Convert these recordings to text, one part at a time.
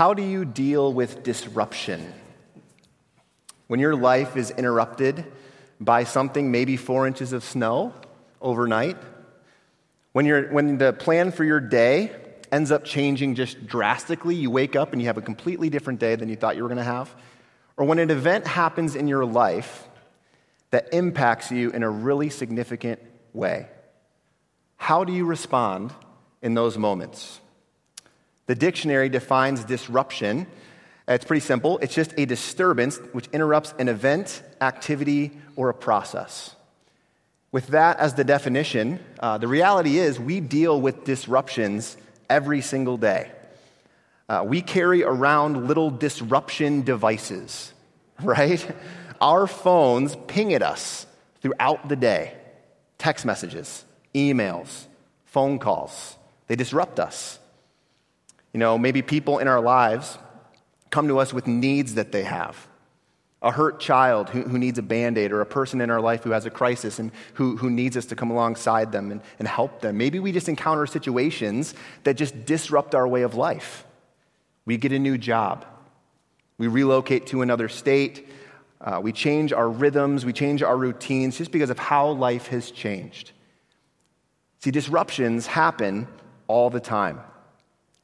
How do you deal with disruption? When your life is interrupted by something, maybe four inches of snow overnight, when, you when the plan for your day ends up changing just drastically, you wake up and you have a completely different day than you thought you were going to have, or when an event happens in your life that impacts you in a really significant way, how do you respond in those moments? The dictionary defines disruption. It's pretty simple. It's just a disturbance which interrupts an event, activity, or a process. With that as the definition, uh, the reality is we deal with disruptions every single day. Uh, we carry around little disruption devices, right? Our phones ping at us throughout the day text messages, emails, phone calls. They disrupt us. You know, maybe people in our lives come to us with needs that they have a hurt child who, who needs a band aid, or a person in our life who has a crisis and who, who needs us to come alongside them and, and help them. Maybe we just encounter situations that just disrupt our way of life. We get a new job, we relocate to another state, uh, we change our rhythms, we change our routines just because of how life has changed. See, disruptions happen all the time.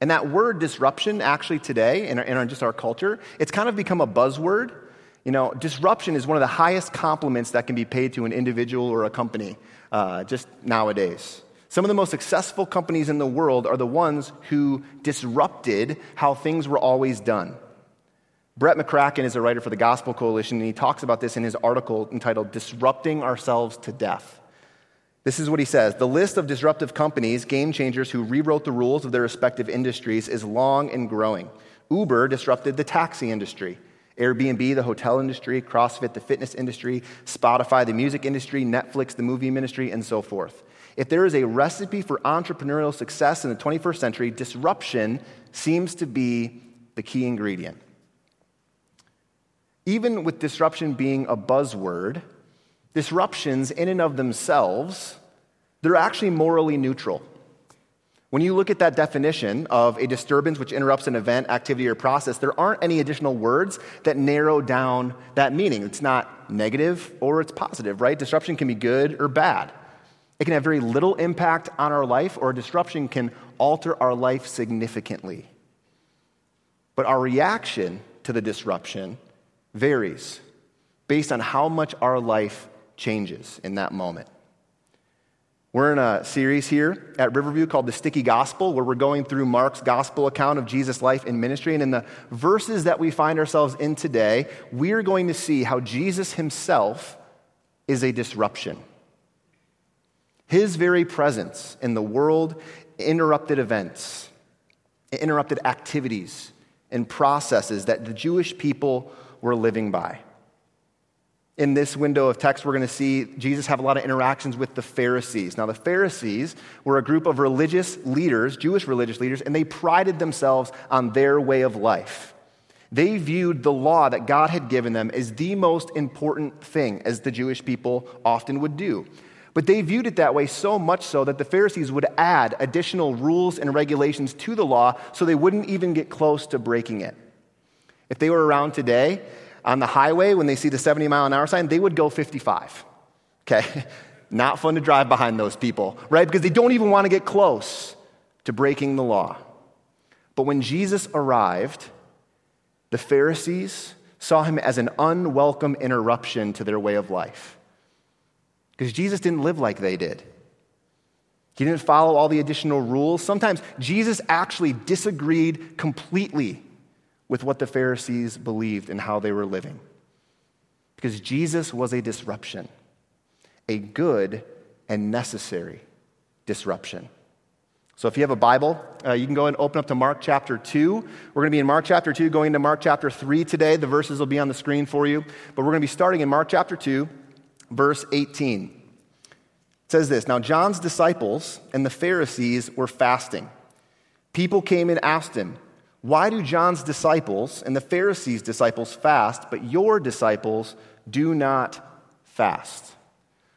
And that word disruption, actually, today, in, our, in our, just our culture, it's kind of become a buzzword you know, disruption is one of the highest compliments that can be paid to an individual or a company uh, just nowadays. Some of the most successful companies in the world are the ones who disrupted how things were always done. Brett McCracken is a writer for the Gospel Coalition, and he talks about this in his article entitled Disrupting Ourselves to Death. This is what he says The list of disruptive companies, game changers who rewrote the rules of their respective industries, is long and growing. Uber disrupted the taxi industry. Airbnb, the hotel industry, CrossFit, the fitness industry, Spotify, the music industry, Netflix, the movie industry, and so forth. If there is a recipe for entrepreneurial success in the 21st century, disruption seems to be the key ingredient. Even with disruption being a buzzword, disruptions in and of themselves, they're actually morally neutral. When you look at that definition of a disturbance which interrupts an event, activity, or process, there aren't any additional words that narrow down that meaning. It's not negative or it's positive, right? Disruption can be good or bad. It can have very little impact on our life, or disruption can alter our life significantly. But our reaction to the disruption varies based on how much our life changes in that moment. We're in a series here at Riverview called The Sticky Gospel, where we're going through Mark's gospel account of Jesus' life and ministry. And in the verses that we find ourselves in today, we're going to see how Jesus himself is a disruption. His very presence in the world interrupted events, interrupted activities, and processes that the Jewish people were living by in this window of text, we're going to see Jesus have a lot of interactions with the Pharisees. Now, the Pharisees were a group of religious leaders, Jewish religious leaders, and they prided themselves on their way of life. They viewed the law that God had given them as the most important thing, as the Jewish people often would do. But they viewed it that way so much so that the Pharisees would add additional rules and regulations to the law so they wouldn't even get close to breaking it. If they were around today, on the highway, when they see the 70 mile an hour sign, they would go 55. Okay? Not fun to drive behind those people, right? Because they don't even want to get close to breaking the law. But when Jesus arrived, the Pharisees saw him as an unwelcome interruption to their way of life. Because Jesus didn't live like they did. He didn't follow all the additional rules. Sometimes Jesus actually disagreed completely with what the Pharisees believed and how they were living. Because Jesus was a disruption, a good and necessary disruption. So if you have a Bible, uh, you can go and open up to Mark chapter 2. We're going to be in Mark chapter 2, going to Mark chapter 3 today. The verses will be on the screen for you. But we're going to be starting in Mark chapter 2, verse 18. It says this Now John's disciples and the Pharisees were fasting. People came and asked him, why do John's disciples and the Pharisees' disciples fast, but your disciples do not fast?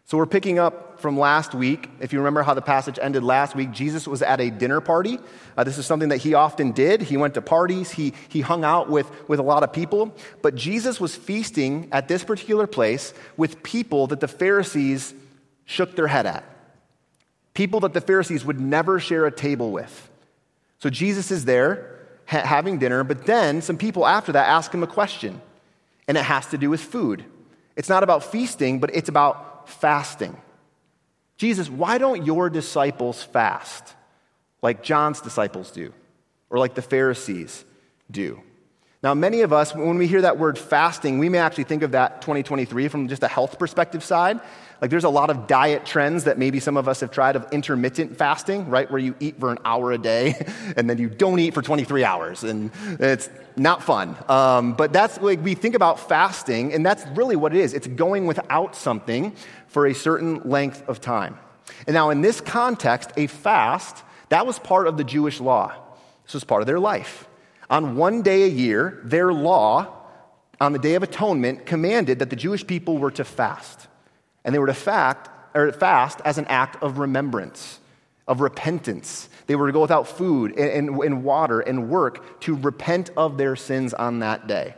So we're picking up from last week. If you remember how the passage ended last week, Jesus was at a dinner party. Uh, this is something that he often did. He went to parties, he, he hung out with, with a lot of people. But Jesus was feasting at this particular place with people that the Pharisees shook their head at. People that the Pharisees would never share a table with. So Jesus is there ha- having dinner, but then some people after that ask him a question, and it has to do with food. It's not about feasting, but it's about fasting. Jesus, why don't your disciples fast like John's disciples do or like the Pharisees do? Now, many of us, when we hear that word fasting, we may actually think of that 2023 from just a health perspective side. Like there's a lot of diet trends that maybe some of us have tried of intermittent fasting, right? Where you eat for an hour a day and then you don't eat for 23 hours. And it's not fun. Um, but that's like we think about fasting, and that's really what it is it's going without something for a certain length of time. And now, in this context, a fast, that was part of the Jewish law. This was part of their life. On one day a year, their law, on the Day of Atonement, commanded that the Jewish people were to fast. And they were to fact, or fast as an act of remembrance, of repentance. They were to go without food and, and, and water and work to repent of their sins on that day.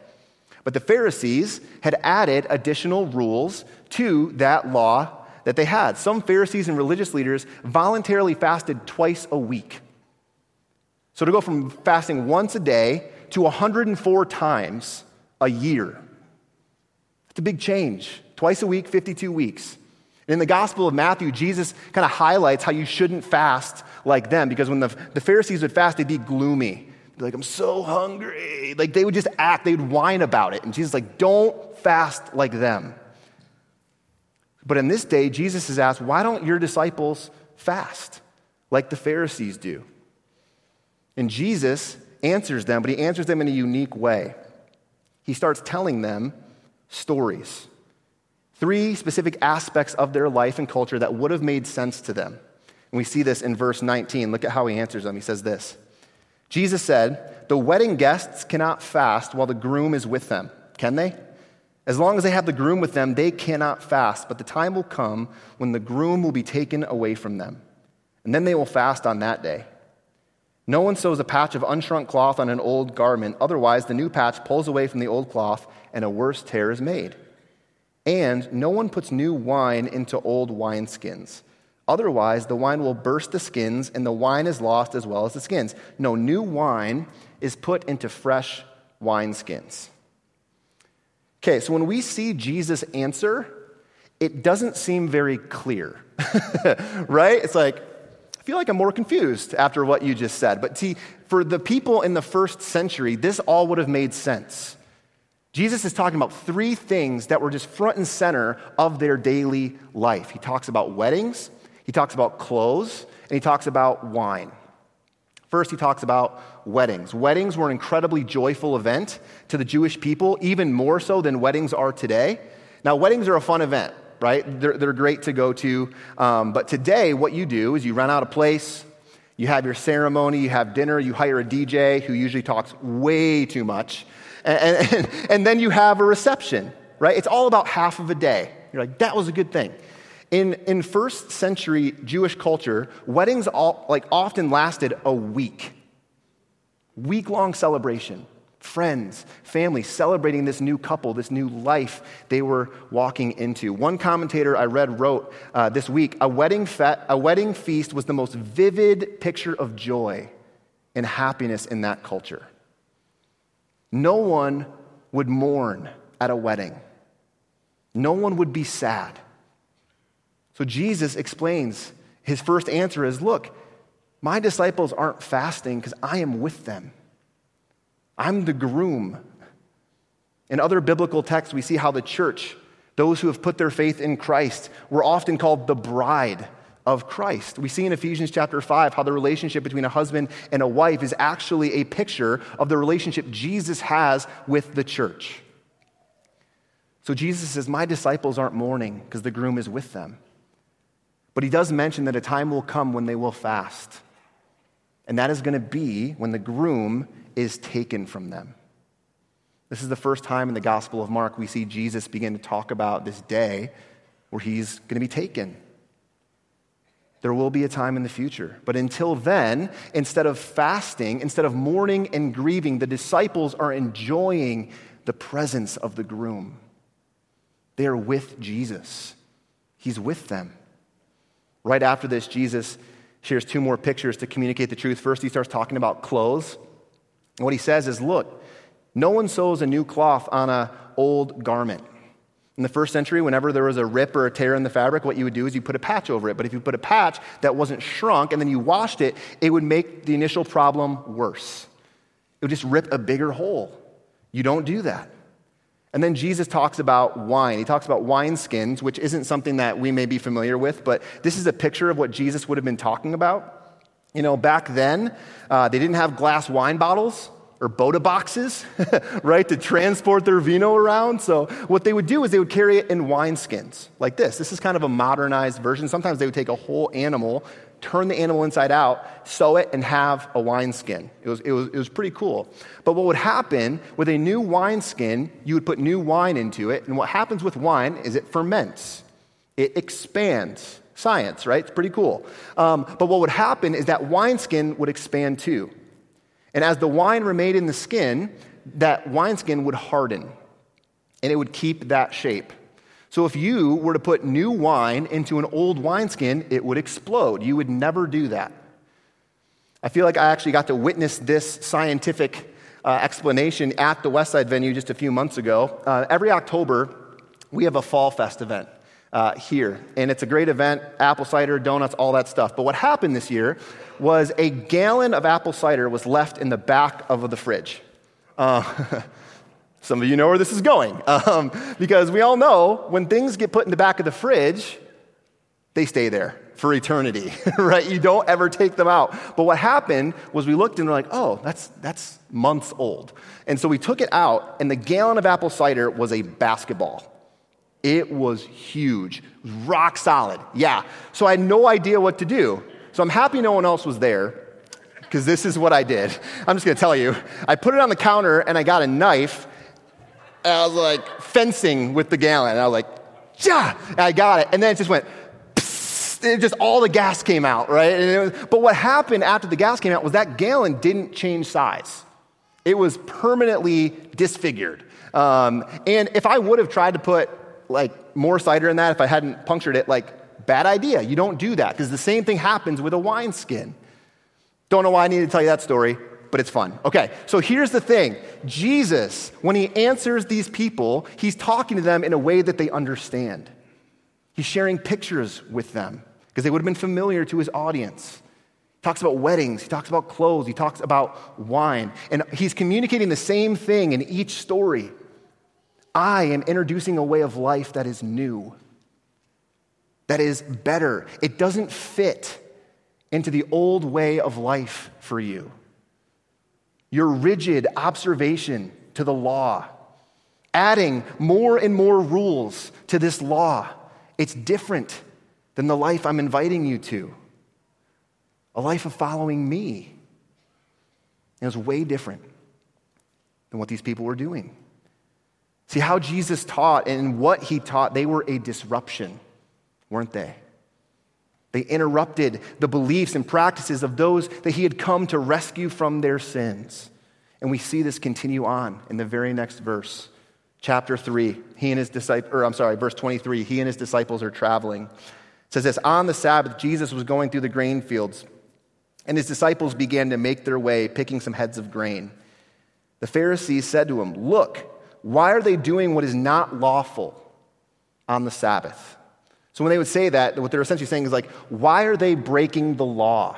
But the Pharisees had added additional rules to that law that they had. Some Pharisees and religious leaders voluntarily fasted twice a week. So to go from fasting once a day to 104 times a year, it's a big change. Twice a week, 52 weeks. And in the Gospel of Matthew, Jesus kind of highlights how you shouldn't fast like them because when the, the Pharisees would fast, they'd be gloomy. They'd be like, I'm so hungry. Like they would just act, they'd whine about it. And Jesus like, don't fast like them. But in this day, Jesus is asked, why don't your disciples fast like the Pharisees do? And Jesus answers them, but he answers them in a unique way. He starts telling them stories. Three specific aspects of their life and culture that would have made sense to them. And we see this in verse 19. Look at how he answers them. He says this Jesus said, The wedding guests cannot fast while the groom is with them, can they? As long as they have the groom with them, they cannot fast, but the time will come when the groom will be taken away from them. And then they will fast on that day. No one sews a patch of unshrunk cloth on an old garment, otherwise, the new patch pulls away from the old cloth, and a worse tear is made. And no one puts new wine into old wineskins. Otherwise, the wine will burst the skins, and the wine is lost as well as the skins. No, new wine is put into fresh wineskins. Okay, so when we see Jesus answer, it doesn't seem very clear, right? It's like, I feel like I'm more confused after what you just said. But see, for the people in the first century, this all would have made sense. Jesus is talking about three things that were just front and center of their daily life. He talks about weddings, he talks about clothes, and he talks about wine. First, he talks about weddings. Weddings were an incredibly joyful event to the Jewish people, even more so than weddings are today. Now, weddings are a fun event, right? They're, they're great to go to. Um, but today, what you do is you rent out a place, you have your ceremony, you have dinner, you hire a DJ who usually talks way too much, and, and, and then you have a reception, right? It's all about half of a day. You're like, that was a good thing. In, in first century Jewish culture, weddings all, like often lasted a week. Week long celebration. Friends, family celebrating this new couple, this new life they were walking into. One commentator I read wrote uh, this week a wedding, fe- a wedding feast was the most vivid picture of joy and happiness in that culture. No one would mourn at a wedding, no one would be sad. So Jesus explains his first answer is look, my disciples aren't fasting because I am with them. I'm the groom. In other biblical texts, we see how the church, those who have put their faith in Christ, were often called the bride of Christ. We see in Ephesians chapter 5 how the relationship between a husband and a wife is actually a picture of the relationship Jesus has with the church. So Jesus says, My disciples aren't mourning because the groom is with them. But he does mention that a time will come when they will fast. And that is going to be when the groom is taken from them. This is the first time in the Gospel of Mark we see Jesus begin to talk about this day where he's going to be taken. There will be a time in the future. But until then, instead of fasting, instead of mourning and grieving, the disciples are enjoying the presence of the groom. They are with Jesus, He's with them. Right after this, Jesus shares two more pictures to communicate the truth. First, he starts talking about clothes. And what he says is look, no one sews a new cloth on an old garment. In the first century, whenever there was a rip or a tear in the fabric, what you would do is you put a patch over it. But if you put a patch that wasn't shrunk and then you washed it, it would make the initial problem worse. It would just rip a bigger hole. You don't do that. And then Jesus talks about wine. He talks about wineskins, which isn't something that we may be familiar with, but this is a picture of what Jesus would have been talking about. You know, back then, uh, they didn't have glass wine bottles or Bota boxes, right, to transport their vino around. So what they would do is they would carry it in wineskins like this. This is kind of a modernized version. Sometimes they would take a whole animal, turn the animal inside out, sew it, and have a wineskin. It was, it, was, it was pretty cool. But what would happen with a new wineskin, you would put new wine into it, and what happens with wine is it ferments, it expands. Science, right? It's pretty cool. Um, but what would happen is that wineskin would expand too. And as the wine remained in the skin, that wineskin would harden and it would keep that shape. So if you were to put new wine into an old wineskin, it would explode. You would never do that. I feel like I actually got to witness this scientific uh, explanation at the Westside venue just a few months ago. Uh, every October, we have a Fall Fest event. Uh, here. And it's a great event apple cider, donuts, all that stuff. But what happened this year was a gallon of apple cider was left in the back of the fridge. Uh, some of you know where this is going. Um, because we all know when things get put in the back of the fridge, they stay there for eternity, right? You don't ever take them out. But what happened was we looked and we're like, oh, that's, that's months old. And so we took it out, and the gallon of apple cider was a basketball. It was huge, rock solid. Yeah. So I had no idea what to do. So I'm happy no one else was there because this is what I did. I'm just going to tell you. I put it on the counter and I got a knife. And I was like fencing with the gallon. And I was like, yeah, and I got it. And then it just went, it just all the gas came out, right? Was, but what happened after the gas came out was that gallon didn't change size. It was permanently disfigured. Um, and if I would have tried to put like more cider in that, if I hadn't punctured it, like Bad idea. You don't do that because the same thing happens with a wineskin. Don't know why I need to tell you that story, but it's fun. Okay, so here's the thing Jesus, when he answers these people, he's talking to them in a way that they understand. He's sharing pictures with them because they would have been familiar to his audience. He talks about weddings, he talks about clothes, he talks about wine, and he's communicating the same thing in each story. I am introducing a way of life that is new that is better. It doesn't fit into the old way of life for you. Your rigid observation to the law, adding more and more rules to this law, it's different than the life I'm inviting you to. A life of following me. It was way different than what these people were doing. See, how Jesus taught and what he taught, they were a disruption weren't they? They interrupted the beliefs and practices of those that he had come to rescue from their sins. And we see this continue on in the very next verse. Chapter 3, he and his disciples, or I'm sorry, verse 23, he and his disciples are traveling. It says this On the Sabbath, Jesus was going through the grain fields, and his disciples began to make their way, picking some heads of grain. The Pharisees said to him, Look, why are they doing what is not lawful on the Sabbath? So when they would say that, what they're essentially saying is like, why are they breaking the law?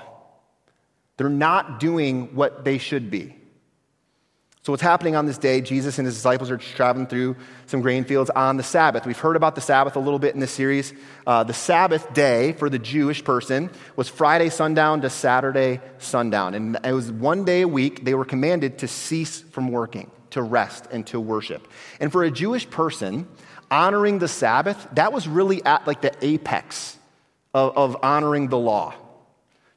They're not doing what they should be. So, what's happening on this day? Jesus and his disciples are traveling through some grain fields on the Sabbath. We've heard about the Sabbath a little bit in this series. Uh, the Sabbath day for the Jewish person was Friday sundown to Saturday sundown. And it was one day a week they were commanded to cease from working, to rest, and to worship. And for a Jewish person, honoring the Sabbath, that was really at like the apex of, of honoring the law.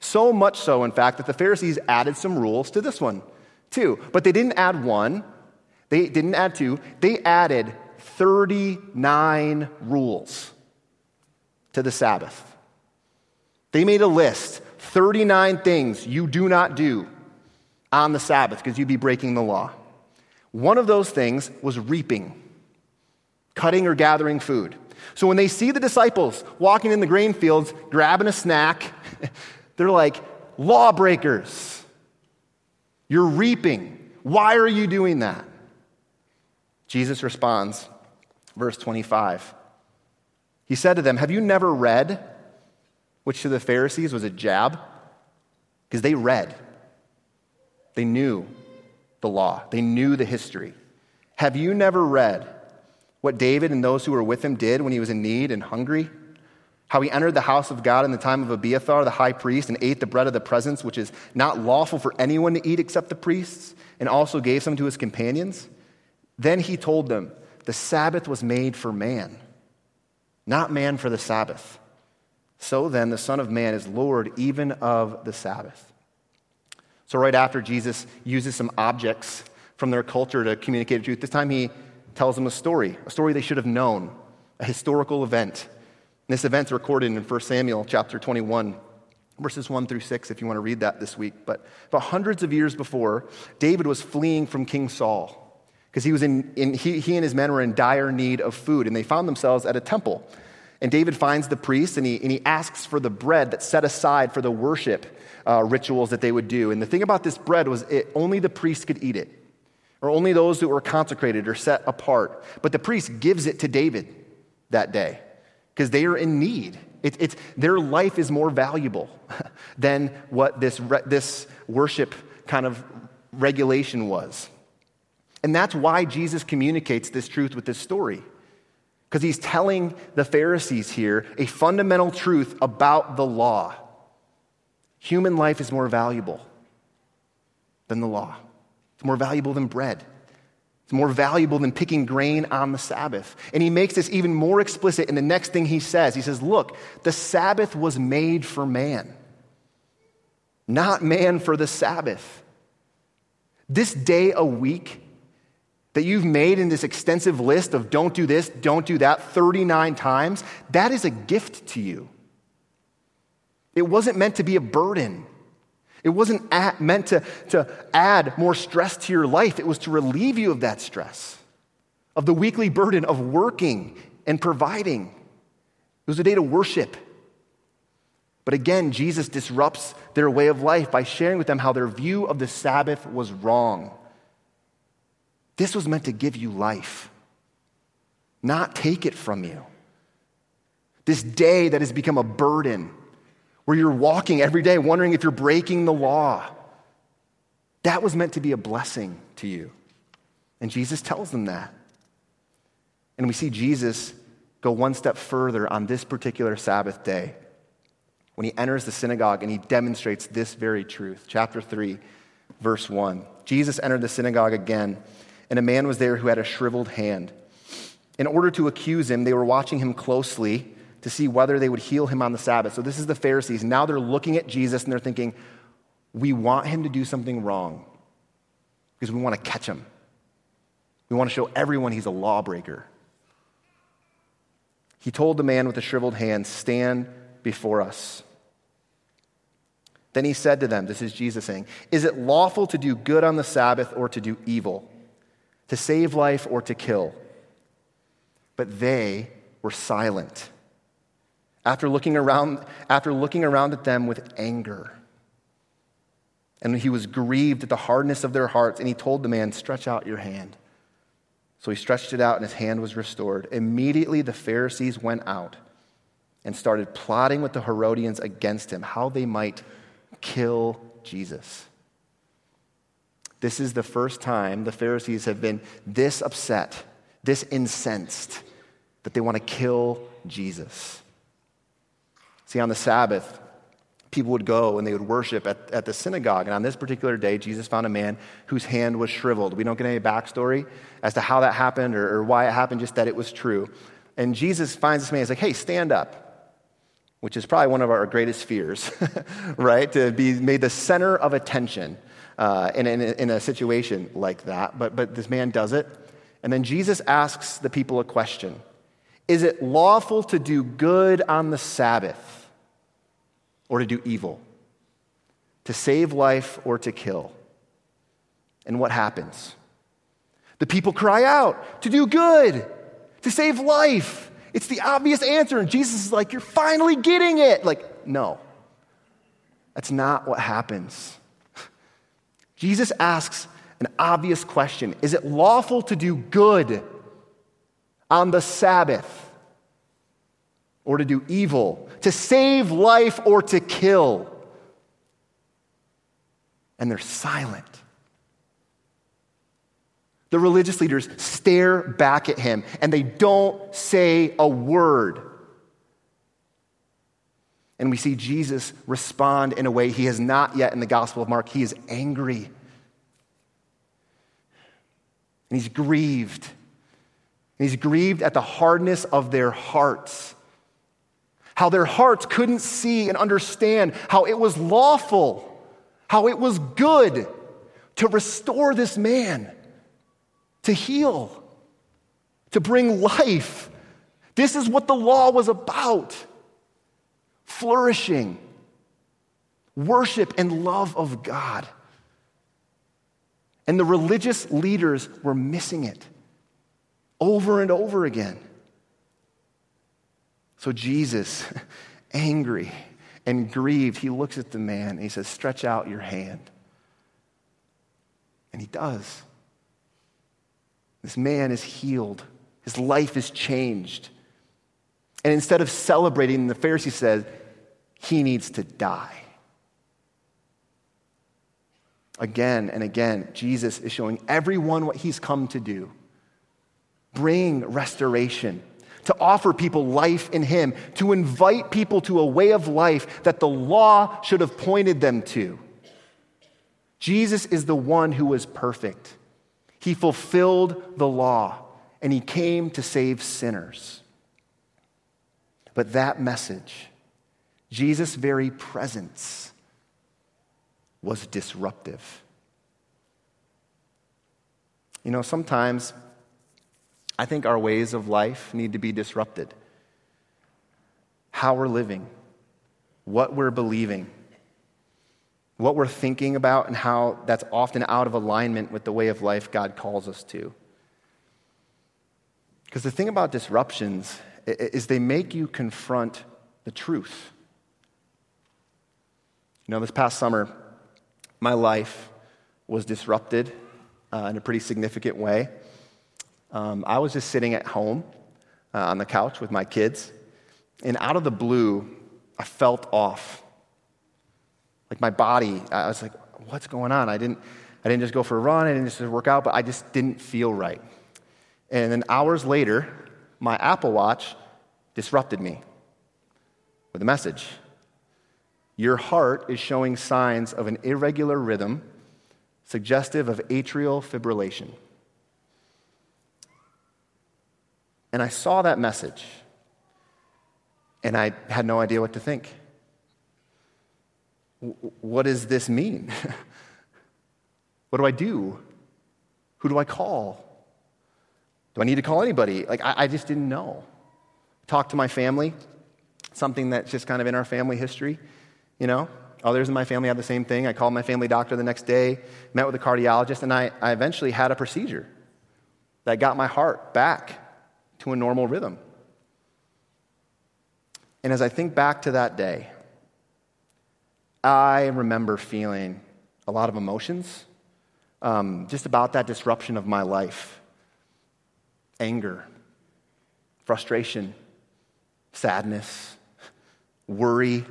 So much so, in fact, that the Pharisees added some rules to this one too. But they didn't add one, they didn't add two, they added 39 rules to the Sabbath. They made a list 39 things you do not do on the Sabbath because you'd be breaking the law. One of those things was reaping, cutting or gathering food. So when they see the disciples walking in the grain fields, grabbing a snack, they're like, lawbreakers. You're reaping. Why are you doing that? Jesus responds, verse 25. He said to them, Have you never read? Which to the Pharisees was a jab, because they read. They knew the law, they knew the history. Have you never read what David and those who were with him did when he was in need and hungry? How he entered the house of God in the time of Abiathar, the high priest, and ate the bread of the presence, which is not lawful for anyone to eat except the priests, and also gave some to his companions? Then he told them, The Sabbath was made for man, not man for the Sabbath. So then, the Son of Man is Lord even of the Sabbath. So, right after Jesus uses some objects from their culture to communicate the truth, this time he tells them a story, a story they should have known, a historical event. And this event's recorded in 1 Samuel chapter 21, verses 1 through 6, if you want to read that this week. But about hundreds of years before, David was fleeing from King Saul because he, was in, in he, he and his men were in dire need of food, and they found themselves at a temple. And David finds the priest and he, and he asks for the bread that's set aside for the worship uh, rituals that they would do. And the thing about this bread was it, only the priest could eat it, or only those that were consecrated or set apart. But the priest gives it to David that day because they are in need. It, it's, their life is more valuable than what this, this worship kind of regulation was. And that's why Jesus communicates this truth with this story. Because he's telling the Pharisees here a fundamental truth about the law. Human life is more valuable than the law, it's more valuable than bread. It's more valuable than picking grain on the Sabbath. And he makes this even more explicit in the next thing he says. He says, Look, the Sabbath was made for man, not man for the Sabbath. This day a week that you've made in this extensive list of don't do this, don't do that 39 times, that is a gift to you. It wasn't meant to be a burden. It wasn't at, meant to, to add more stress to your life. It was to relieve you of that stress, of the weekly burden of working and providing. It was a day to worship. But again, Jesus disrupts their way of life by sharing with them how their view of the Sabbath was wrong. This was meant to give you life, not take it from you. This day that has become a burden, where you're walking every day wondering if you're breaking the law, that was meant to be a blessing to you. And Jesus tells them that. And we see Jesus go one step further on this particular Sabbath day when he enters the synagogue and he demonstrates this very truth. Chapter 3, verse 1. Jesus entered the synagogue again and a man was there who had a shriveled hand. In order to accuse him, they were watching him closely to see whether they would heal him on the Sabbath. So this is the Pharisees. Now they're looking at Jesus and they're thinking, we want him to do something wrong because we want to catch him. We want to show everyone he's a lawbreaker. He told the man with the shriveled hand, Stand before us. Then he said to them, This is Jesus saying, Is it lawful to do good on the Sabbath or to do evil? to save life or to kill. But they were silent. After looking around, after looking around at them with anger. And he was grieved at the hardness of their hearts, and he told the man, Stretch out your hand. So he stretched it out, and his hand was restored. Immediately the Pharisees went out and started plotting with the Herodians against him, how they might kill Jesus. This is the first time the Pharisees have been this upset, this incensed, that they want to kill Jesus. See, on the Sabbath, people would go and they would worship at, at the synagogue. And on this particular day, Jesus found a man whose hand was shriveled. We don't get any backstory as to how that happened or, or why it happened, just that it was true. And Jesus finds this man. He's like, hey, stand up, which is probably one of our greatest fears, right? To be made the center of attention uh, in, in, in a situation like that. But, but this man does it. And then Jesus asks the people a question Is it lawful to do good on the Sabbath or to do evil? To save life or to kill? And what happens? The people cry out to do good, to save life. It's the obvious answer. And Jesus is like, You're finally getting it. Like, no, that's not what happens. Jesus asks an obvious question Is it lawful to do good on the Sabbath? Or to do evil, to save life or to kill? And they're silent. The religious leaders stare back at him and they don't say a word. And we see Jesus respond in a way he has not yet in the Gospel of Mark. He is angry. And he's grieved. He's grieved at the hardness of their hearts. How their hearts couldn't see and understand how it was lawful, how it was good to restore this man to heal, to bring life. This is what the law was about flourishing, worship, and love of God. And the religious leaders were missing it over and over again. So Jesus, angry and grieved, he looks at the man and he says, Stretch out your hand. And he does. This man is healed, his life is changed. And instead of celebrating, the Pharisee says, he needs to die. Again and again, Jesus is showing everyone what he's come to do bring restoration, to offer people life in him, to invite people to a way of life that the law should have pointed them to. Jesus is the one who was perfect. He fulfilled the law and he came to save sinners. But that message, Jesus' very presence, was disruptive. You know, sometimes I think our ways of life need to be disrupted. How we're living, what we're believing, what we're thinking about and how that's often out of alignment with the way of life God calls us to. Because the thing about disruptions is they make you confront the truth. You know, this past summer, my life was disrupted uh, in a pretty significant way. Um, I was just sitting at home uh, on the couch with my kids, and out of the blue, I felt off. Like my body, I was like, what's going on? I didn't, I didn't just go for a run, I didn't just work out, but I just didn't feel right. And then hours later, my Apple Watch disrupted me with a message. Your heart is showing signs of an irregular rhythm suggestive of atrial fibrillation. And I saw that message, and I had no idea what to think what does this mean? what do I do? Who do I call? Do I need to call anybody? Like, I, I just didn't know. Talk to my family, something that's just kind of in our family history, you know? Others in my family had the same thing. I called my family doctor the next day, met with a cardiologist, and I, I eventually had a procedure that got my heart back to a normal rhythm. And as I think back to that day, I remember feeling a lot of emotions um, just about that disruption of my life anger, frustration, sadness, worry,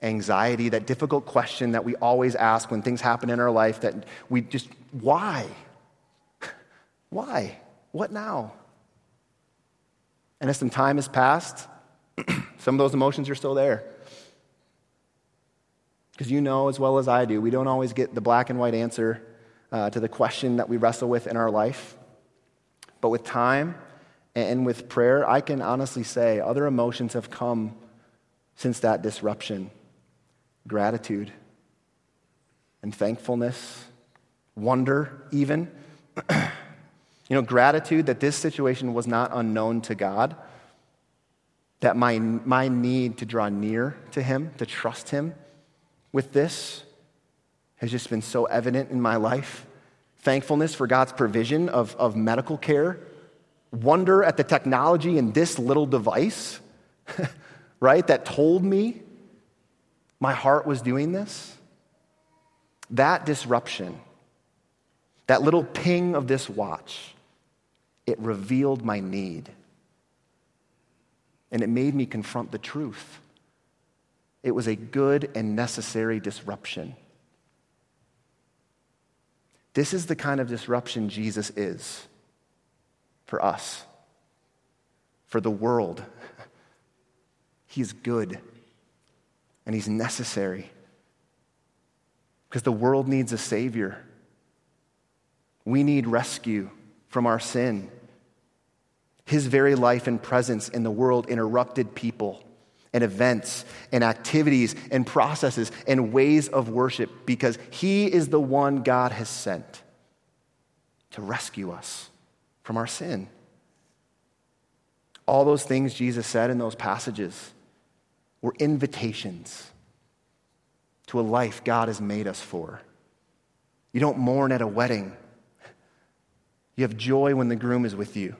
anxiety, that difficult question that we always ask when things happen in our life that we just, why? Why? What now? And as some time has passed, some of those emotions are still there. Because you know as well as I do, we don't always get the black and white answer uh, to the question that we wrestle with in our life. But with time and with prayer, I can honestly say other emotions have come since that disruption gratitude and thankfulness, wonder, even. you know, gratitude that this situation was not unknown to God, that my, my need to draw near to Him, to trust Him with this, has just been so evident in my life. Thankfulness for God's provision of, of medical care, wonder at the technology in this little device, right, that told me my heart was doing this. That disruption, that little ping of this watch, it revealed my need. And it made me confront the truth. It was a good and necessary disruption. This is the kind of disruption Jesus is for us, for the world. He's good and He's necessary because the world needs a Savior. We need rescue from our sin. His very life and presence in the world interrupted people and events and activities and processes and ways of worship because He is the one God has sent to rescue us from our sin. All those things Jesus said in those passages were invitations to a life God has made us for. You don't mourn at a wedding. You have joy when the groom is with you.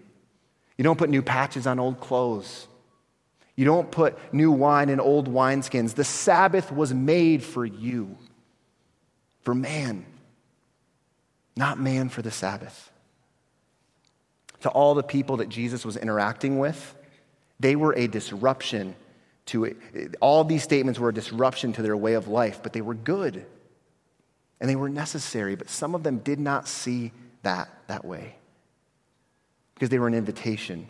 You don't put new patches on old clothes. You don't put new wine in old wineskins. The Sabbath was made for you, for man, not man for the Sabbath. To all the people that Jesus was interacting with, they were a disruption to it. All these statements were a disruption to their way of life, but they were good and they were necessary. But some of them did not see that that way because they were an invitation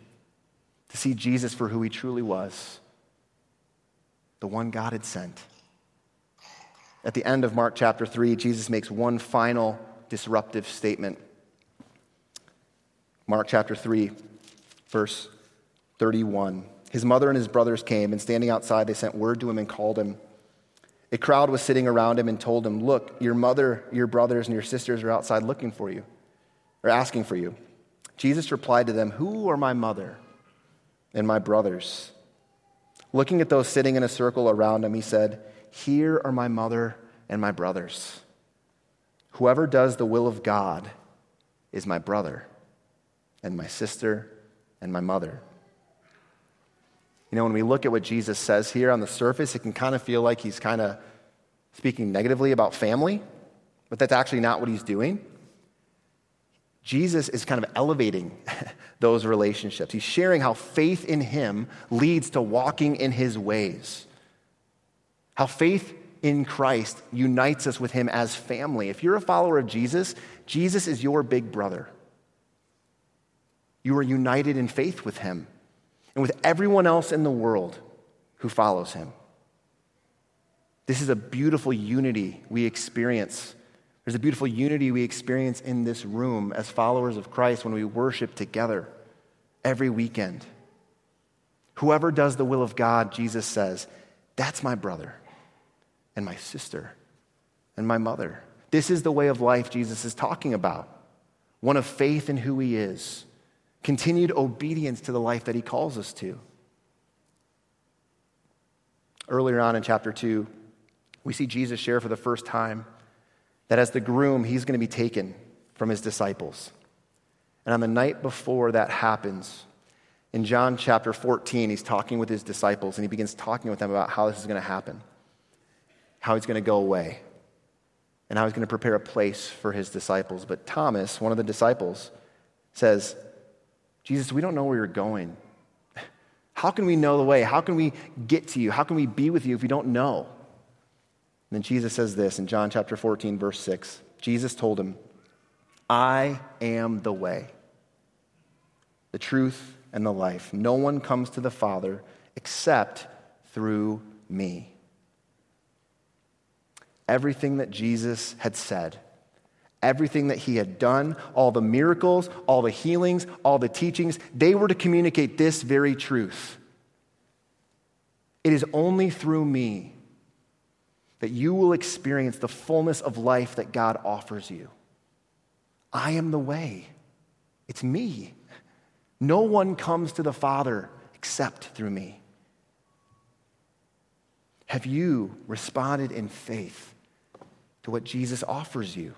to see Jesus for who he truly was the one God had sent. At the end of Mark chapter 3, Jesus makes one final disruptive statement. Mark chapter 3, verse 31. His mother and his brothers came, and standing outside, they sent word to him and called him. A crowd was sitting around him and told him, Look, your mother, your brothers, and your sisters are outside looking for you, or asking for you. Jesus replied to them, Who are my mother and my brothers? Looking at those sitting in a circle around him, he said, Here are my mother and my brothers. Whoever does the will of God is my brother and my sister and my mother. You know, when we look at what Jesus says here on the surface, it can kind of feel like he's kind of speaking negatively about family, but that's actually not what he's doing. Jesus is kind of elevating those relationships. He's sharing how faith in him leads to walking in his ways. How faith in Christ unites us with him as family. If you're a follower of Jesus, Jesus is your big brother. You are united in faith with him and with everyone else in the world who follows him. This is a beautiful unity we experience. There's a beautiful unity we experience in this room as followers of Christ when we worship together every weekend. Whoever does the will of God, Jesus says, that's my brother and my sister and my mother. This is the way of life Jesus is talking about one of faith in who he is continued obedience to the life that he calls us to. Earlier on in chapter 2, we see Jesus share for the first time that as the groom, he's going to be taken from his disciples. And on the night before that happens, in John chapter 14, he's talking with his disciples and he begins talking with them about how this is going to happen, how he's going to go away, and how he's going to prepare a place for his disciples. But Thomas, one of the disciples, says, Jesus, we don't know where you're going. How can we know the way? How can we get to you? How can we be with you if we don't know? And then Jesus says this in John chapter 14, verse 6. Jesus told him, I am the way, the truth, and the life. No one comes to the Father except through me. Everything that Jesus had said everything that he had done, all the miracles, all the healings, all the teachings, they were to communicate this very truth. It is only through me that you will experience the fullness of life that God offers you. I am the way. It's me. No one comes to the Father except through me. Have you responded in faith to what Jesus offers you?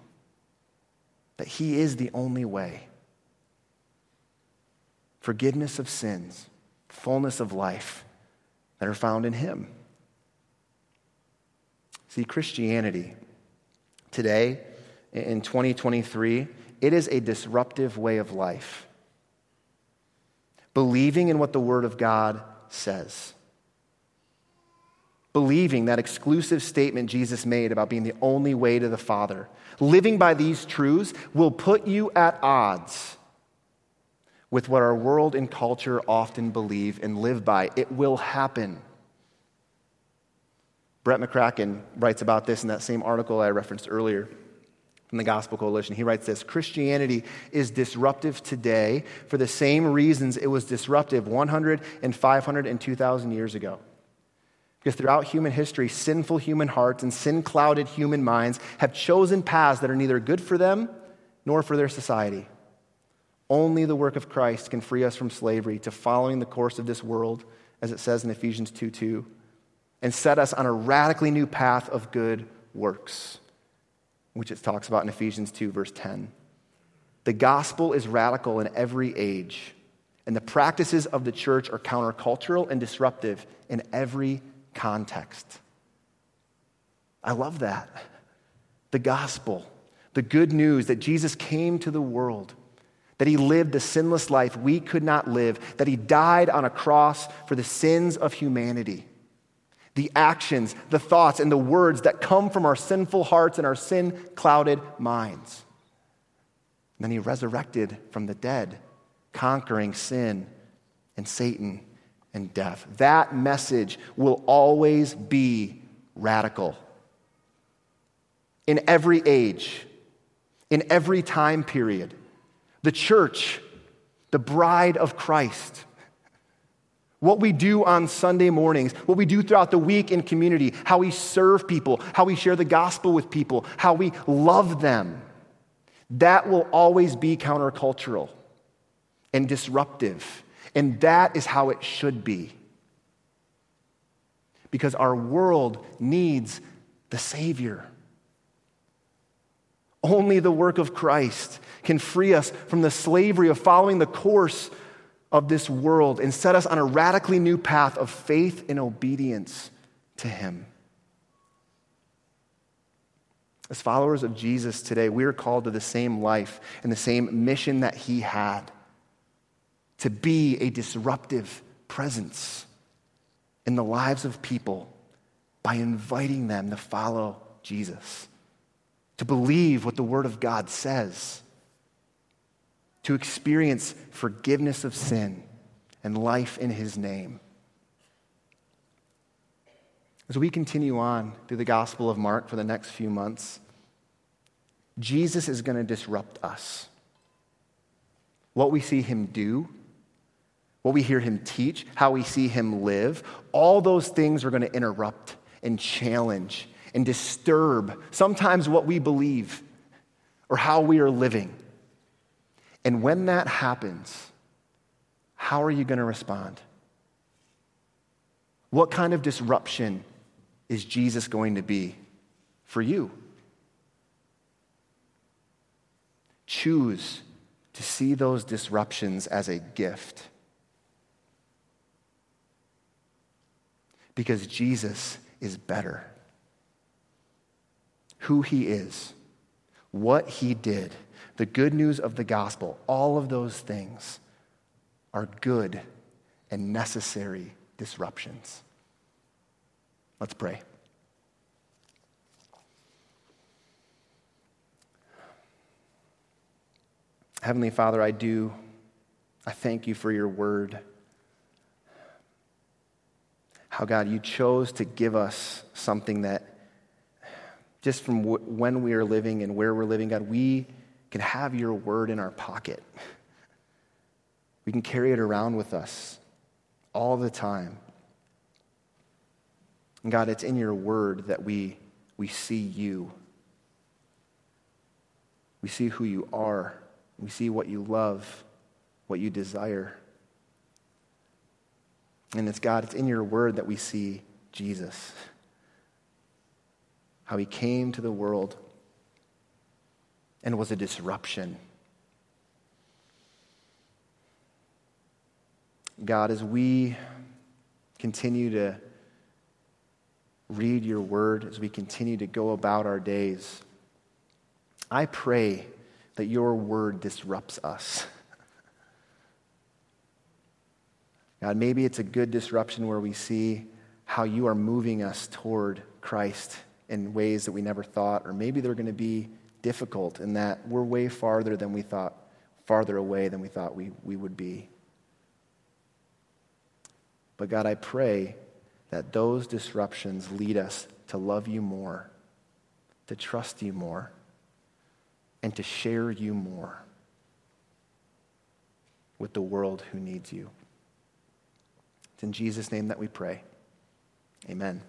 That He is the only way. Forgiveness of sins, fullness of life that are found in Him. See, Christianity today, in 2023, it is a disruptive way of life. Believing in what the Word of God says. Believing that exclusive statement Jesus made about being the only way to the Father. Living by these truths will put you at odds with what our world and culture often believe and live by. It will happen. Brett McCracken writes about this in that same article I referenced earlier from the Gospel Coalition. He writes this Christianity is disruptive today for the same reasons it was disruptive 100 and 500 and 2,000 years ago. Because throughout human history, sinful human hearts and sin clouded human minds have chosen paths that are neither good for them nor for their society. Only the work of Christ can free us from slavery to following the course of this world, as it says in Ephesians 2 2 and set us on a radically new path of good works, which it talks about in Ephesians 2, verse 10. The gospel is radical in every age, and the practices of the church are countercultural and disruptive in every context. I love that. The gospel, the good news that Jesus came to the world, that he lived the sinless life we could not live, that he died on a cross for the sins of humanity the actions, the thoughts, and the words that come from our sinful hearts and our sin clouded minds. And then he resurrected from the dead, conquering sin and Satan and death. That message will always be radical. In every age, in every time period, the church, the bride of Christ, what we do on Sunday mornings, what we do throughout the week in community, how we serve people, how we share the gospel with people, how we love them, that will always be countercultural and disruptive. And that is how it should be. Because our world needs the Savior. Only the work of Christ can free us from the slavery of following the course of this world and set us on a radically new path of faith and obedience to Him. As followers of Jesus today, we are called to the same life and the same mission that He had to be a disruptive presence in the lives of people by inviting them to follow Jesus, to believe what the Word of God says to experience forgiveness of sin and life in his name. As we continue on through the Gospel of Mark for the next few months, Jesus is going to disrupt us. What we see him do, what we hear him teach, how we see him live, all those things are going to interrupt and challenge and disturb sometimes what we believe or how we are living. And when that happens, how are you going to respond? What kind of disruption is Jesus going to be for you? Choose to see those disruptions as a gift. Because Jesus is better. Who he is, what he did the good news of the gospel, all of those things are good and necessary disruptions. Let's pray. Heavenly Father, I do, I thank you for your word. How, God, you chose to give us something that just from when we are living and where we're living, God, we can have your word in our pocket. We can carry it around with us all the time. And God, it's in your word that we, we see you. We see who you are. We see what you love, what you desire. And it's God, it's in your word that we see Jesus. how he came to the world and was a disruption. God, as we continue to read your word, as we continue to go about our days, I pray that your word disrupts us. God, maybe it's a good disruption where we see how you are moving us toward Christ in ways that we never thought, or maybe they're going to be difficult in that we're way farther than we thought, farther away than we thought we, we would be. But God, I pray that those disruptions lead us to love you more, to trust you more, and to share you more with the world who needs you. It's in Jesus' name that we pray. Amen.